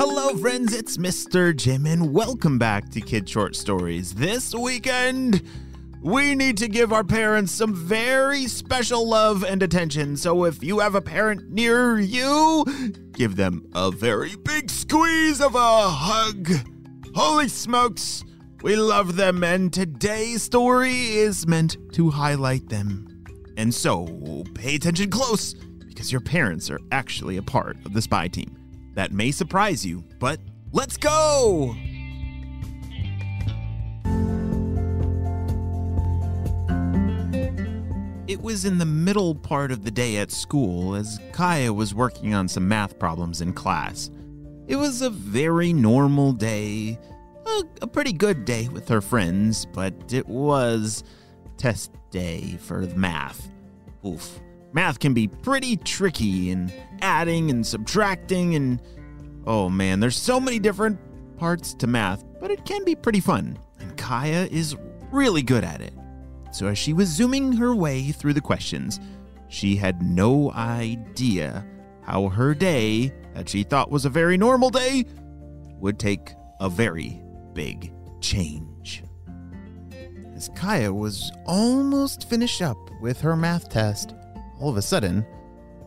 Hello, friends, it's Mr. Jim, and welcome back to Kid Short Stories. This weekend, we need to give our parents some very special love and attention. So if you have a parent near you, give them a very big squeeze of a hug. Holy smokes, we love them, and today's story is meant to highlight them. And so, pay attention close, because your parents are actually a part of the spy team. That may surprise you, but let's go! It was in the middle part of the day at school as Kaya was working on some math problems in class. It was a very normal day, a, a pretty good day with her friends, but it was test day for math. Oof. Math can be pretty tricky and adding and subtracting, and oh man, there's so many different parts to math, but it can be pretty fun. And Kaya is really good at it. So as she was zooming her way through the questions, she had no idea how her day, that she thought was a very normal day, would take a very big change. As Kaya was almost finished up with her math test, all of a sudden,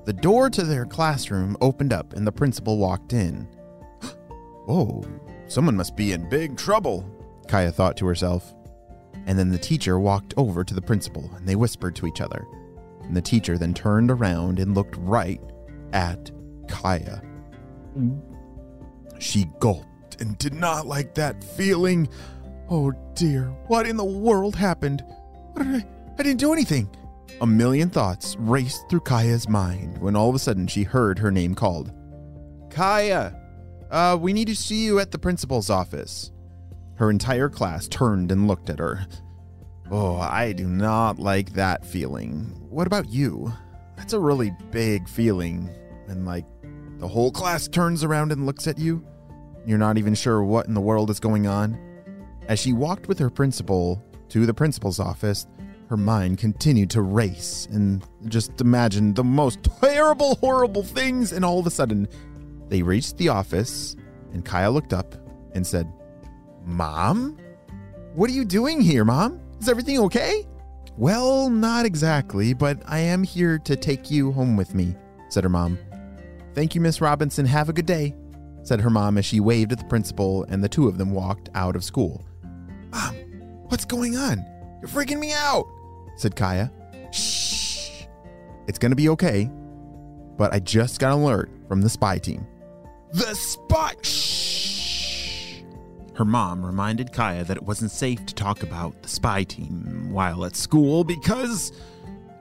the door to their classroom opened up and the principal walked in. oh, someone must be in big trouble, Kaya thought to herself. And then the teacher walked over to the principal and they whispered to each other. And the teacher then turned around and looked right at Kaya. She gulped and did not like that feeling. Oh dear, what in the world happened? What did I? I didn't do anything. A million thoughts raced through Kaya's mind when all of a sudden she heard her name called. Kaya, uh, we need to see you at the principal's office. Her entire class turned and looked at her. Oh, I do not like that feeling. What about you? That's a really big feeling. And like the whole class turns around and looks at you. You're not even sure what in the world is going on. As she walked with her principal to the principal's office, her mind continued to race and just imagine the most terrible, horrible things. And all of a sudden, they reached the office, and Kaya looked up and said, Mom? What are you doing here, Mom? Is everything okay? Well, not exactly, but I am here to take you home with me, said her mom. Thank you, Miss Robinson. Have a good day, said her mom as she waved at the principal, and the two of them walked out of school. Mom, what's going on? You're freaking me out, said Kaya. Shh. It's gonna be okay, but I just got an alert from the spy team. The spy? Shh. Her mom reminded Kaya that it wasn't safe to talk about the spy team while at school because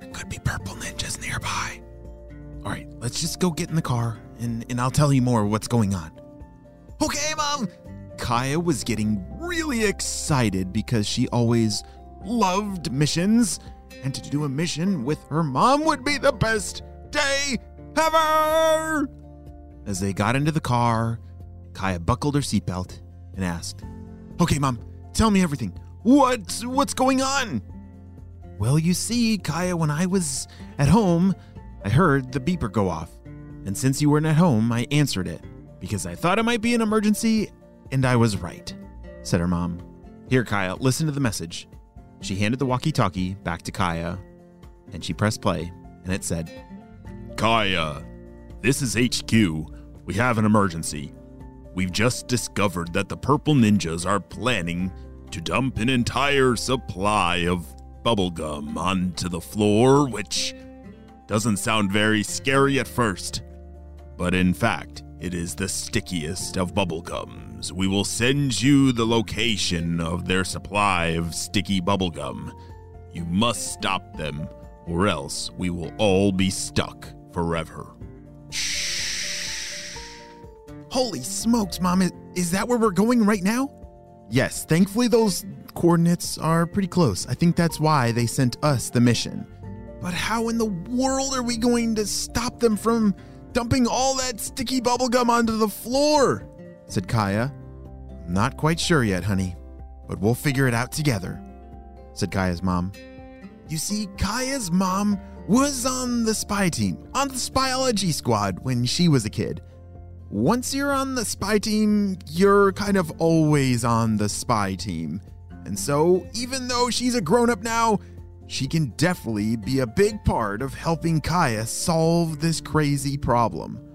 there could be purple ninjas nearby. All right, let's just go get in the car and, and I'll tell you more what's going on. Okay, Mom. Kaya was getting really excited because she always loved missions, and to do a mission with her mom would be the best day ever. As they got into the car, Kaya buckled her seatbelt and asked, "Okay, Mom, tell me everything. What's what's going on?" Well, you see, Kaya, when I was at home, I heard the beeper go off. And since you weren't at home, I answered it because I thought it might be an emergency, and I was right, said her mom. Here, Kaya, listen to the message. She handed the walkie talkie back to Kaya, and she pressed play, and it said, Kaya, this is HQ. We have an emergency. We've just discovered that the Purple Ninjas are planning to dump an entire supply of bubblegum onto the floor, which doesn't sound very scary at first. But in fact, it is the stickiest of bubblegums. We will send you the location of their supply of sticky bubblegum. You must stop them, or else we will all be stuck forever. Shh. Holy smokes, Mom, is, is that where we're going right now? Yes, thankfully those coordinates are pretty close. I think that's why they sent us the mission. But how in the world are we going to stop them from dumping all that sticky bubblegum onto the floor? Said Kaya. Not quite sure yet, honey, but we'll figure it out together, said Kaya's mom. You see, Kaya's mom was on the spy team, on the spyology squad when she was a kid. once you're on the spy team, you're kind of always on the spy team. And so, even though she's a grown up now, she can definitely be a big part of helping Kaya solve this crazy problem.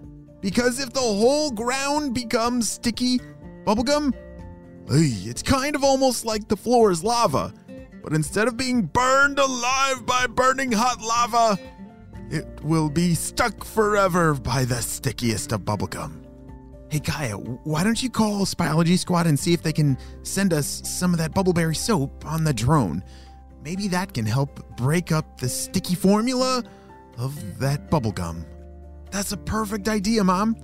Because if the whole ground becomes sticky bubblegum, it's kind of almost like the floor is lava. But instead of being burned alive by burning hot lava, it will be stuck forever by the stickiest of bubblegum. Hey, Kaya, why don't you call Spyology Squad and see if they can send us some of that bubbleberry soap on the drone? Maybe that can help break up the sticky formula of that bubblegum. That's a perfect idea, Mom.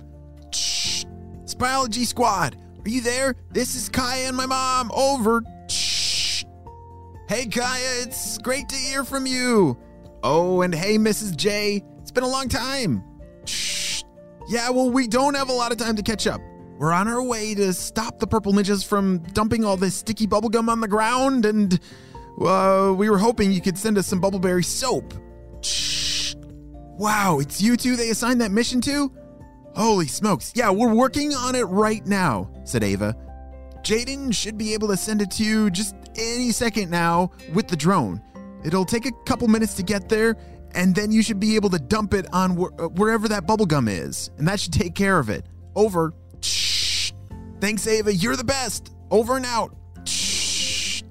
Shh. Spyology Squad, are you there? This is Kaya and my mom. Over. Shh. Hey, Kaya, it's great to hear from you. Oh, and hey, Mrs. J. It's been a long time. Shh. Yeah, well, we don't have a lot of time to catch up. We're on our way to stop the purple ninjas from dumping all this sticky bubblegum on the ground, and uh, we were hoping you could send us some bubbleberry soap. Shh. Wow, it's you two they assigned that mission to? Holy smokes. Yeah, we're working on it right now, said Ava. Jaden should be able to send it to you just any second now with the drone. It'll take a couple minutes to get there, and then you should be able to dump it on wh- uh, wherever that bubblegum is, and that should take care of it. Over. Shh. Thanks, Ava. You're the best. Over and out. Shh.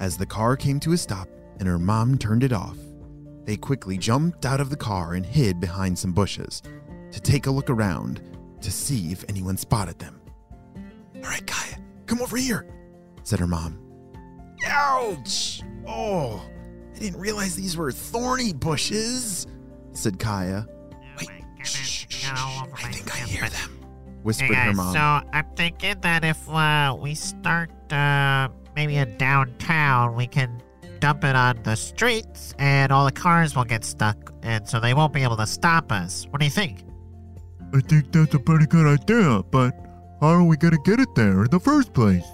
As the car came to a stop and her mom turned it off, they quickly jumped out of the car and hid behind some bushes to take a look around to see if anyone spotted them. All right, Kaya, come over here, said her mom. Ouch! Oh, I didn't realize these were thorny bushes, said Kaya. Wait, shh, shh, shh, I think I hear them, whispered Hey her mom. so I'm thinking that if uh, we start uh, maybe in downtown, we can dump it on the streets, and all the cars will get stuck, and so they won't be able to stop us. What do you think? I think that's a pretty good idea, but how are we gonna get it there in the first place?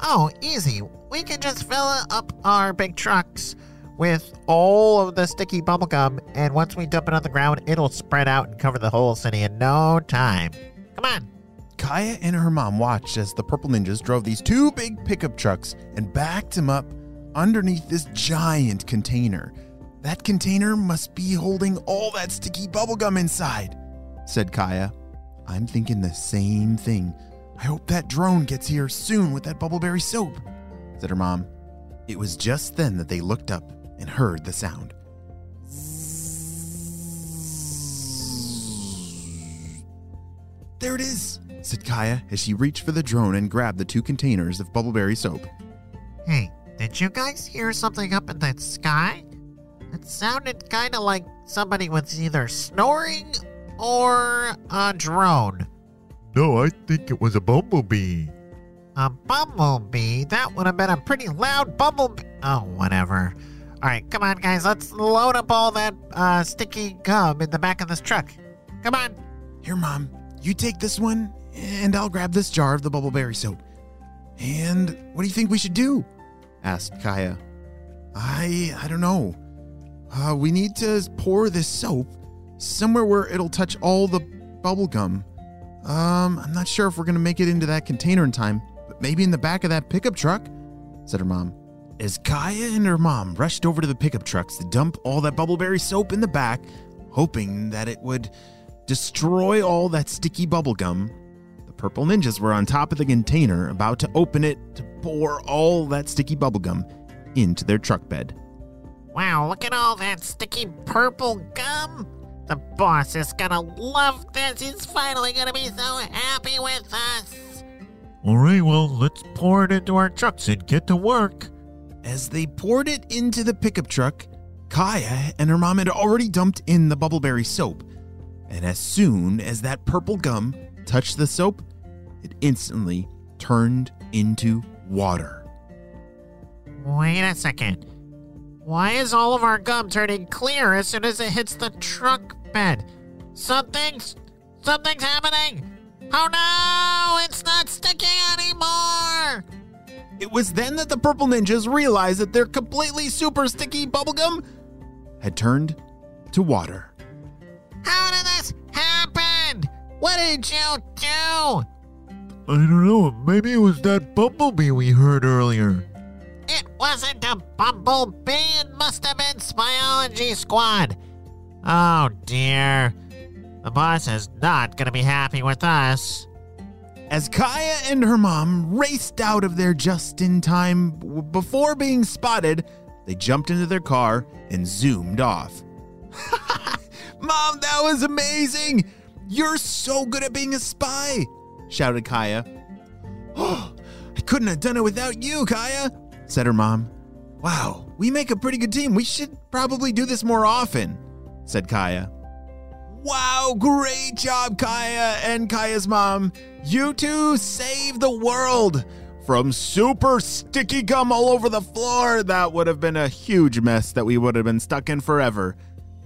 Oh, easy. We can just fill up our big trucks with all of the sticky bubblegum, and once we dump it on the ground, it'll spread out and cover the whole city in no time. Come on. Kaya and her mom watched as the Purple Ninjas drove these two big pickup trucks and backed them up underneath this giant container. That container must be holding all that sticky bubblegum inside, said Kaya. I'm thinking the same thing. I hope that drone gets here soon with that bubbleberry soap, said her mom. It was just then that they looked up and heard the sound. There it is, said Kaya as she reached for the drone and grabbed the two containers of bubbleberry soap. Hey, did you guys hear something up in the sky? It sounded kind of like somebody was either snoring or a drone. No, I think it was a bumblebee. A bumblebee? That would have been a pretty loud bumblebee. Oh, whatever. All right, come on, guys. Let's load up all that uh, sticky gum in the back of this truck. Come on. Here, Mom, you take this one, and I'll grab this jar of the bubbleberry soap. And what do you think we should do? Asked Kaya. I I don't know. Uh, we need to pour this soap somewhere where it'll touch all the bubblegum. Um, I'm not sure if we're gonna make it into that container in time, but maybe in the back of that pickup truck, said her mom. As Kaya and her mom rushed over to the pickup trucks to dump all that bubbleberry soap in the back, hoping that it would destroy all that sticky bubblegum, the purple ninjas were on top of the container about to open it to pour all that sticky bubblegum into their truck bed. Wow, look at all that sticky purple gum. The boss is gonna love this. He's finally gonna be so happy with us. Alright, well, let's pour it into our trucks and get to work. As they poured it into the pickup truck, Kaya and her mom had already dumped in the bubbleberry soap. And as soon as that purple gum touched the soap, it instantly turned into water. Wait a second. Why is all of our gum turning clear as soon as it hits the truck bed? Something's something's happening. Oh no! It's not sticking anymore. It was then that the purple ninjas realized that their completely super sticky bubblegum had turned to water. How did this happen? What did you do? I don't know. Maybe it was that bumblebee we heard earlier. It wasn't a bumblebee. It must have been Spyology Squad. Oh dear. The boss is not going to be happy with us. As Kaya and her mom raced out of there just in time before being spotted, they jumped into their car and zoomed off. Mom, that was amazing! You're so good at being a spy! Shouted Kaya. Oh, I couldn't have done it without you, Kaya, said her mom. Wow, we make a pretty good team. We should probably do this more often, said Kaya. Wow, great job, Kaya and Kaya's mom. You two saved the world from super sticky gum all over the floor. That would have been a huge mess that we would have been stuck in forever.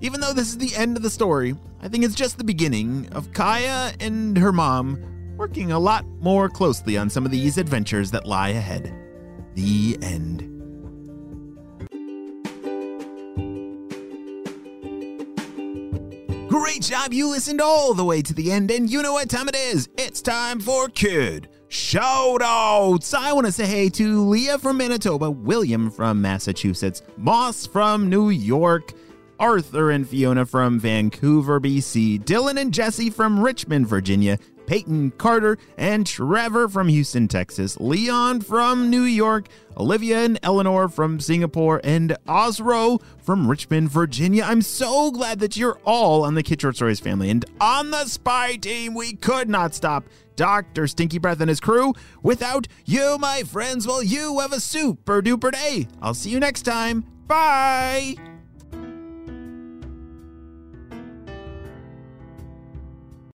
Even though this is the end of the story, I think it's just the beginning of Kaya and her mom working a lot more closely on some of these adventures that lie ahead. The end. Great job, you listened all the way to the end, and you know what time it is. It's time for Kid Shoutouts. I want to say hey to Leah from Manitoba, William from Massachusetts, Moss from New York, Arthur and Fiona from Vancouver, BC, Dylan and Jesse from Richmond, Virginia, Peyton Carter and Trevor from Houston, Texas, Leon from New York, Olivia and Eleanor from Singapore, and Osro from Richmond, Virginia. I'm so glad that you're all on the Kid Short Stories family. And on the spy team, we could not stop Dr. Stinky Breath and his crew. Without you, my friends, well, you have a super duper day. I'll see you next time. Bye.